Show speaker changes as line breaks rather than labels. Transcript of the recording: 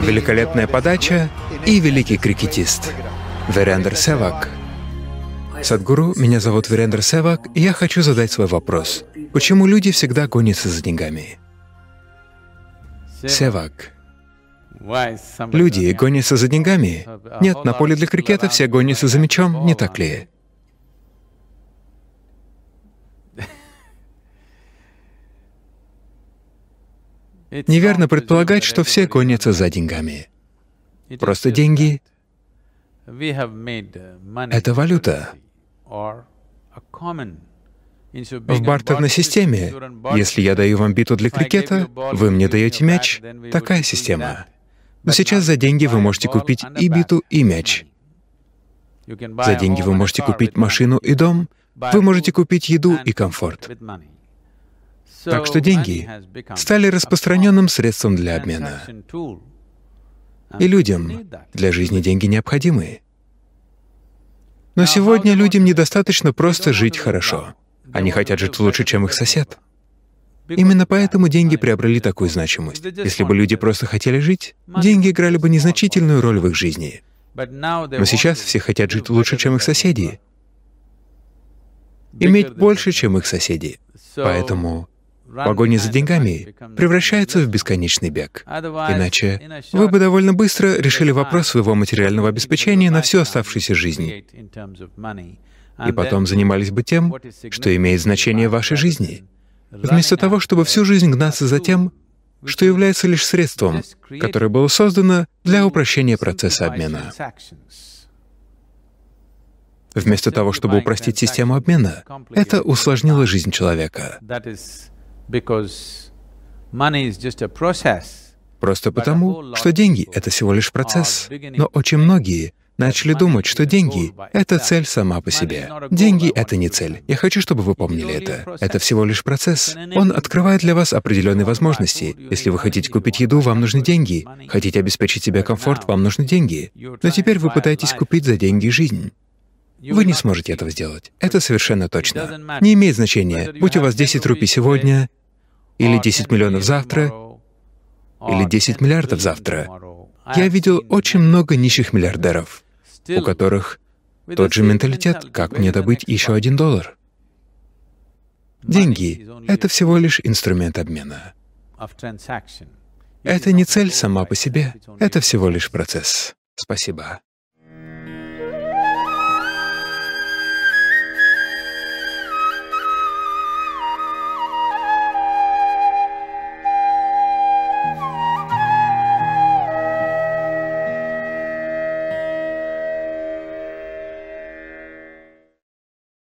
великолепная подача и великий крикетист Верендер Севак. Садгуру, меня зовут Верендер Севак, и я хочу задать свой вопрос. Почему люди всегда гонятся за деньгами? Севак. Люди гонятся за деньгами? Нет, на поле для крикета все гонятся за мячом, не так ли? Неверно предполагать, что все гонятся за деньгами. Просто деньги — это валюта. В бартерной системе, если я даю вам биту для крикета, вы мне даете мяч, такая система. Но сейчас за деньги вы можете купить и биту, и мяч. За деньги вы можете купить машину и дом, вы можете купить еду и комфорт. Так что деньги стали распространенным средством для обмена. И людям для жизни деньги необходимы. Но сегодня людям недостаточно просто жить хорошо. Они хотят жить лучше, чем их сосед. Именно поэтому деньги приобрели такую значимость. Если бы люди просто хотели жить, деньги играли бы незначительную роль в их жизни. Но сейчас все хотят жить лучше, чем их соседи, иметь больше, чем их соседи. Поэтому погоня за деньгами превращается в бесконечный бег. Иначе вы бы довольно быстро решили вопрос своего материального обеспечения на всю оставшуюся жизнь. И потом занимались бы тем, что имеет значение в вашей жизни, вместо того, чтобы всю жизнь гнаться за тем, что является лишь средством, которое было создано для упрощения процесса обмена. Вместо того, чтобы упростить систему обмена, это усложнило жизнь человека. Просто потому, что деньги — это всего лишь процесс. Но очень многие начали думать, что деньги — это цель сама по себе. Деньги — это не цель. Я хочу, чтобы вы помнили это. Это всего лишь процесс. Он открывает для вас определенные возможности. Если вы хотите купить еду, вам нужны деньги. Хотите обеспечить себе комфорт, вам нужны деньги. Но теперь вы пытаетесь купить за деньги жизнь. Вы не сможете этого сделать. Это совершенно точно. Не имеет значения, будь у вас 10 рупий сегодня, или 10 миллионов завтра, или 10 миллиардов завтра. Я видел очень много нищих миллиардеров, у которых тот же менталитет, как мне добыть еще один доллар. Деньги — это всего лишь инструмент обмена. Это не цель сама по себе, это всего лишь процесс. Спасибо.